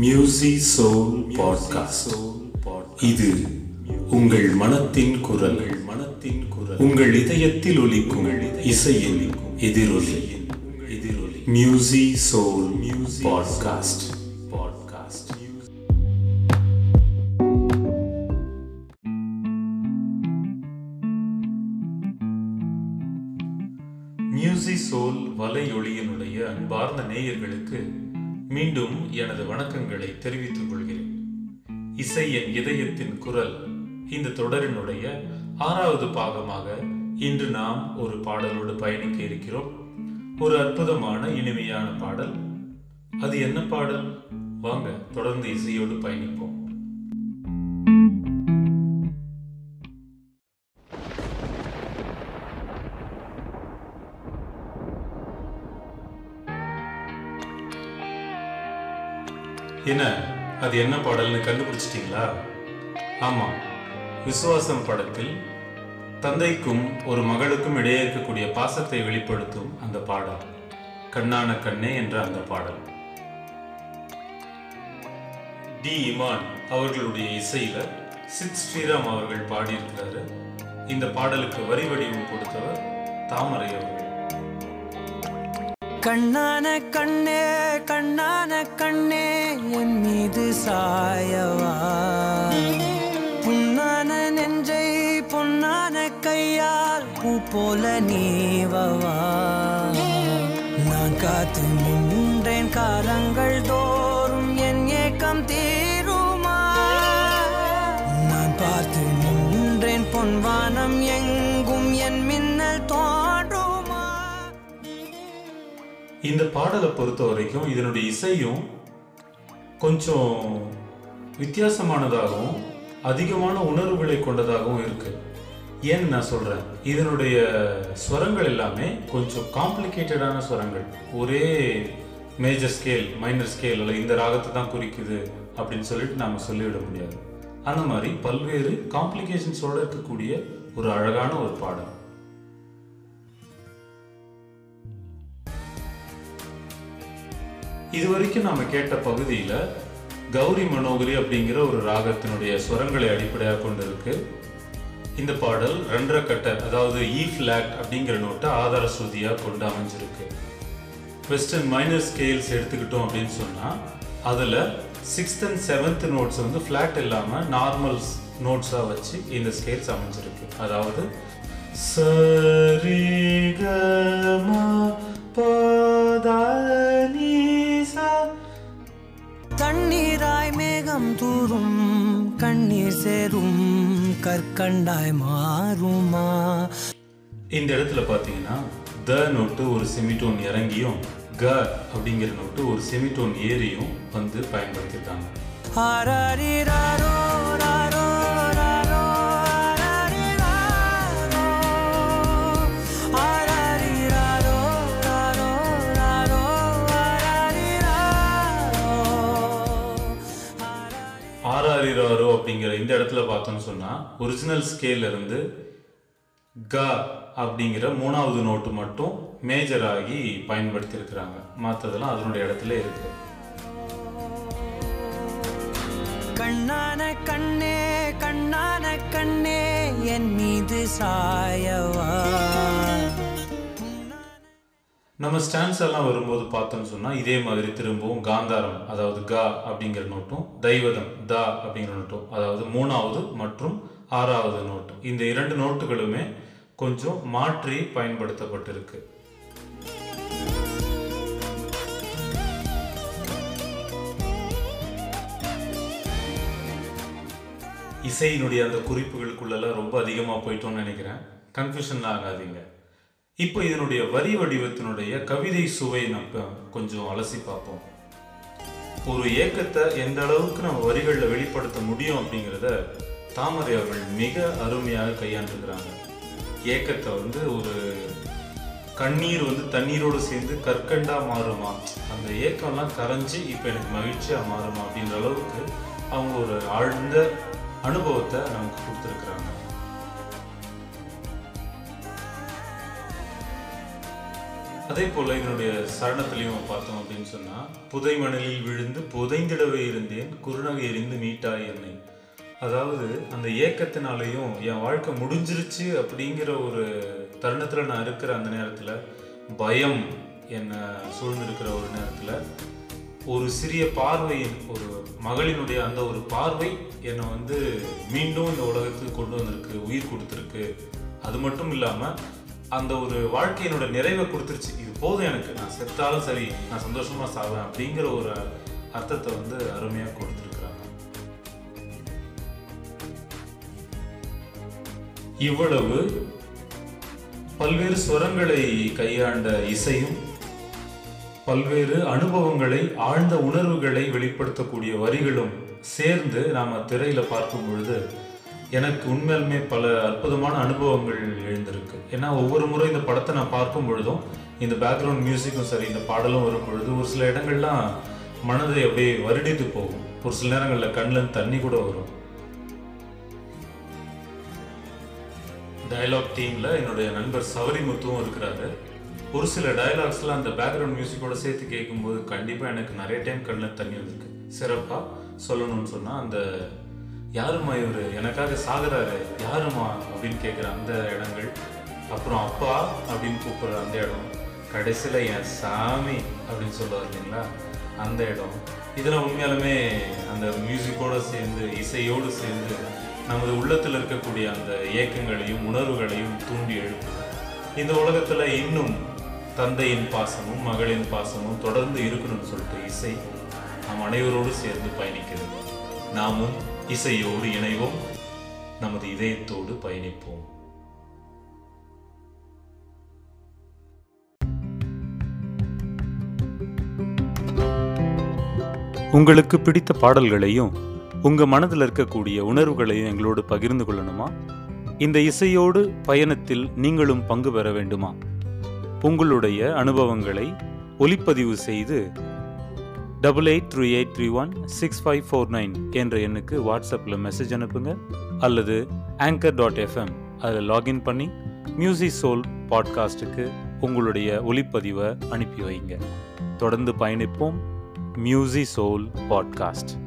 மியூசி soul podcast இது உங்கள் மனத்தின் குரல். மனத்தின் குரல் உங்கள் இதயத்தில் ஒலிக்கும் இசையின் எதிரொலி. எதிரொலி music soul music podcast podcast music soul வலையொலியினுடைய அன்பார்ந்த நேயர்களுக்கு மீண்டும் எனது வணக்கங்களை தெரிவித்துக் கொள்கிறேன். இசை என் இதயத்தின் குரல் இந்த தொடரினுடைய ஆறாவது பாகமாக இன்று நாம் ஒரு பாடலோடு பயணிக்க இருக்கிறோம். ஒரு அற்புதமான இனிமையான பாடல். அது என்ன பாடல்? வாங்க தொடர்ந்து இசையோடு பயணிப்போம். என்ன? அது என்ன பாடல்னு கண்டுபிடிச்சிட்டீங்களா? ஆமாம் விசுவாசம் படத்தில் தந்தைக்கும் ஒரு மகளுக்கும் இடையே இருக்கக்கூடிய பாசத்தை வெளிப்படுத்தும் அந்த பாடல். கண்ணான கண்ணே என்ற அந்த பாடல். டி. இமான் அவர்களுடைய இசையில சித் ஸ்ரீராம் அவர்கள் பாடியிருக்கிறாரு. இந்த பாடலுக்கு வரி வடிவம் கொடுத்தவர் தாமரை அவர்கள். கண்ணான கண்ணே கண்ணான கண்ணே என் மீது சாயவா? புண்ணான நெஞ்சை பொன்னான கையால் பூ போல நீவவா? நான் காத்து நின்றேன் காலங்கள் தோறும் என் ஏக்கம் தீருமா? நான் பார்த்து நின்றேன் பொன்வானம் எங்கும் இந்த பாடலை பொறுத்த வரைக்கும் இதனுடைய இசையும் கொஞ்சம் வித்தியாசமானதாகவும் அதிகமான உணர்வுகளை கொண்டதாகவும் இருக்கு. ஏன்னு நான் சொல்கிறேன் இதனுடைய ஸ்வரங்கள் எல்லாமே கொஞ்சம் காம்ப்ளிகேட்டடான ஸ்வரங்கள். ஒரே மேஜர் ஸ்கேல் மைனர் ஸ்கேல் அல்ல இந்த ராகத்தை தான் குறிக்குது அப்படின்னு சொல்லிட்டு நாம் சொல்லிவிட முடியாது. அந்த மாதிரி பல்வேறு காம்ப்ளிகேஷன்ஸோடு இருக்கக்கூடிய ஒரு அழகான ஒரு பாடல். இது வரைக்கும் நாம் கேட்ட பகுதியில் கௌரி மனோகரி அப்படிங்கிற ஒரு ராகத்தினுடைய ஸ்வரங்களை அடிப்படையாக கொண்டு இருக்கு இந்த பாடல் ரெண்டரை கட்ட அதாவது e இ ஃபிளாட் அப்படிங்கிற நோட்டை ஆதார ஸ்ருதியா கொண்டு அமைஞ்சிருக்கு. வெஸ்டர்ன் மைனர் ஸ்கேல்ஸ் எடுத்துக்கிட்டோம் அப்படின்னு சொன்னால் அதில் சிக்ஸ்த் அண்ட் செவன்த் நோட்ஸ் வந்து ஃப்ளாட் இல்லாமல் நார்மல் நோட்ஸாக வச்சு இந்த ஸ்கேல்ஸ் அமைஞ்சிருக்கு. அதாவது சரிகம பதனிசா மேகம் தூரும் கண்ணீர் சேரும் கற்கண்டாய் மாறுமா? இந்த இடத்துல பார்த்தீங்கன்னா த நோட்டு ஒரு செமிடோன் இறங்கியும் க அப்படிங்கிற நோட்டு ஒரு செமிடோன் ஏறியும் வந்து பயன்படுத்தியிருக்காங்க. ஆராரி- அப்படிங்கிற இந்த இடத்துல பார்த்தோம்னு சொன்னா ஒரிஜினல் ஸ்கேல்ல இருந்து க அப்படிங்கிற மூணாவது நோட்டு மட்டும் மேஜர் ஆகி பயன்படுத்தியிருக்கிறாங்க. மற்றதெல்லாம் அதனுடைய இடத்துல இருக்கு. கண்ணான கண்ணே கண்ணான கண்ணே என் மீது சாயவா? நம்ம ஸ்டான்ஸ் எல்லாம் வரும்போது பார்த்தோம்னு சொன்னால் இதே மாதிரி திரும்பவும் காந்தாரம் அதாவது கா அப்படிங்கிற நோட்டும் தெய்வதம் தா அப்படிங்கிற நோட்டும் அதாவது மூணாவது மற்றும் ஆறாவது நோட்டு இந்த இரண்டு நோட்டுகளுமே கொஞ்சம் மாற்றி பயன்படுத்தப்பட்டிருக்கு. இசையினுடைய அந்த குறிப்புகளுக்குள்ளெல்லாம் ரொம்ப அதிகமாக போயிட்டோம்னு நினைக்கிறேன். கன்ஃபியூஷன் ஆகாதீங்க. இப்போ இதனுடைய வரி வடிவத்தினுடைய கவிதை சுவை நம்ம கொஞ்சம் அலசி பார்ப்போம். ஒரு ஏக்கத்தை எந்த அளவுக்கு நம்ம வரிகளில் வெளிப்படுத்த முடியும் அப்படிங்கிறத தாமரை அவர்கள் மிக அருமையாக கையாண்டுக்கிறாங்க ஏக்கத்தை வந்து ஒரு கண்ணீர் வந்து தண்ணீரோடு சேர்ந்து கற்கண்டா மாறுமா? அந்த ஏக்கம்லாம் கரைஞ்சி இப்போ எனக்கு மகிழ்ச்சியா மாறுமா அப்படின்ற அளவுக்கு அவங்க ஒரு ஆழ்ந்த அனுபவத்தை நமக்கு கொடுத்துருக்குறாங்க. அதே போல் இதனுடைய சரணத்திலையும் பார்த்தோம் அப்படின்னு சொன்னால் புதை மணலில் விழுந்து புதைந்திடவே இருந்தேன் குறுநகை எறிந்து மீட்டாய் என்னை. அதாவது அந்த ஏக்கத்தினாலையும் என் வாழ்க்கை முடிஞ்சிருச்சு அப்படிங்கிற ஒரு தருணத்தில் நான் இருக்கிற அந்த நேரத்தில் பயம் என்னை சூழ்ந்திருக்கிற ஒரு நேரத்தில் ஒரு சிறிய பார்வையின் ஒரு மகளினுடைய அந்த ஒரு பார்வை என்னை வந்து மீண்டும் இந்த உலகத்துக்கு கொண்டு வந்திருக்கு உயிர் கொடுத்துருக்கு. அது மட்டும் இல்லாமல் அந்த ஒரு வாழ்க்கையினோட நிறைவை கொடுத்துருச்சு. இது போதும் எனக்கு. நான் செத்தாலும் சரி நான் சந்தோஷமா சாவேன் அப்படிங்கிற ஒரு அர்த்தத்தை வந்து அருமையாக கொடுத்துருக்குறாங்க. இவ்வளவு பல்வேறு ஸ்வரங்களை கையாண்ட இசையும் பல்வேறு அனுபவங்களை ஆழ்ந்த உணர்வுகளை வெளிப்படுத்தக்கூடிய வரிகளும் சேர்ந்து நாம திரையில பார்க்கும் பொழுது எனக்கு உண்மையிலுமே பல அற்புதமான அனுபவங்கள் எழுந்திருக்கு. ஏன்னா ஒவ்வொரு முறை இந்த படத்தை நான் பார்க்கும் பொழுதும் இந்த பேக்ரவுண்ட் மியூசிக்கும் சரி இந்த பாடலும் வரும் பொழுது ஒரு சில இடங்கள்லாம் மனதை அப்படியே வருடித்து போகும். ஒரு சில நேரங்களில் கண்ணில் தண்ணி கூட வரும். டயலாக் டீமில் என்னுடைய நண்பர் சவரிமுத்துவும் இருக்கிறாரு. ஒரு சில டயலாக்ஸ்லாம் அந்த பேக்ரவுண்ட் மியூசிக்கோட சேர்த்து கேட்கும்போது கண்டிப்பாக எனக்கு நிறைய டைம் கண்ணில் தண்ணி வந்திருக்கு. சிறப்பாக சொல்லணும்னு சொன்னால் அந்த யாருமா இவர்? எனக்காக சாகுறாரு. யாரும்மா? அப்படின்னு கேட்குற அந்த இடங்கள். அப்புறம் அப்பா அப்படின்னு கூப்பிடுற அந்த இடம். கடைசியில் என் சாமி அப்படின்னு சொல்லுவார் இல்லைங்களா? அந்த இடம். இதெல்லாம் உண்மையாலுமே அந்த மியூசிக்கோடு சேர்ந்து இசையோடு சேர்ந்து நமது உள்ளத்தில் இருக்கக்கூடிய அந்த ஏக்கங்களையும் உணர்வுகளையும் தூண்டி எழுப்பும் இந்த உலகத்தில் இன்னும் தந்தையின் பாசமும் மகளின் பாசமும் தொடர்ந்து இருக்கணும்னு சொல்லிட்டு இசை நம் அனைவரோடு சேர்ந்து பயணிக்கிறது. நாமும் இசையோடு இணைவோம். நமது இதயத்தோடு பயணிப்போம். உங்களுக்கு பிடித்த பாடல்களையும் உங்க மனதில் இருக்கக்கூடிய உணர்வுகளையும் எங்களோடு பகிர்ந்து கொள்ளணுமா? இந்த இசையோடு பயணத்தில் நீங்களும் பங்கு பெற வேண்டுமா? உங்களுடைய அனுபவங்களை ஒலிப்பதிவு செய்து double eight three eight three one six five four nine என்ற எண்ணுக்கு வாட்ஸ்அப்பில் மெசேஜ் அனுப்புங்க அல்லது ஆங்கர் டாட் எஃப்எம் அதில் லாகின் பண்ணி மியூசிக் சோல் பாட்காஸ்ட்டுக்கு உங்களுடைய ஒளிப்பதிவை அனுப்பி வைங்க. தொடர்ந்து பயணிப்போம். மியூசி சோல் பாட்காஸ்ட்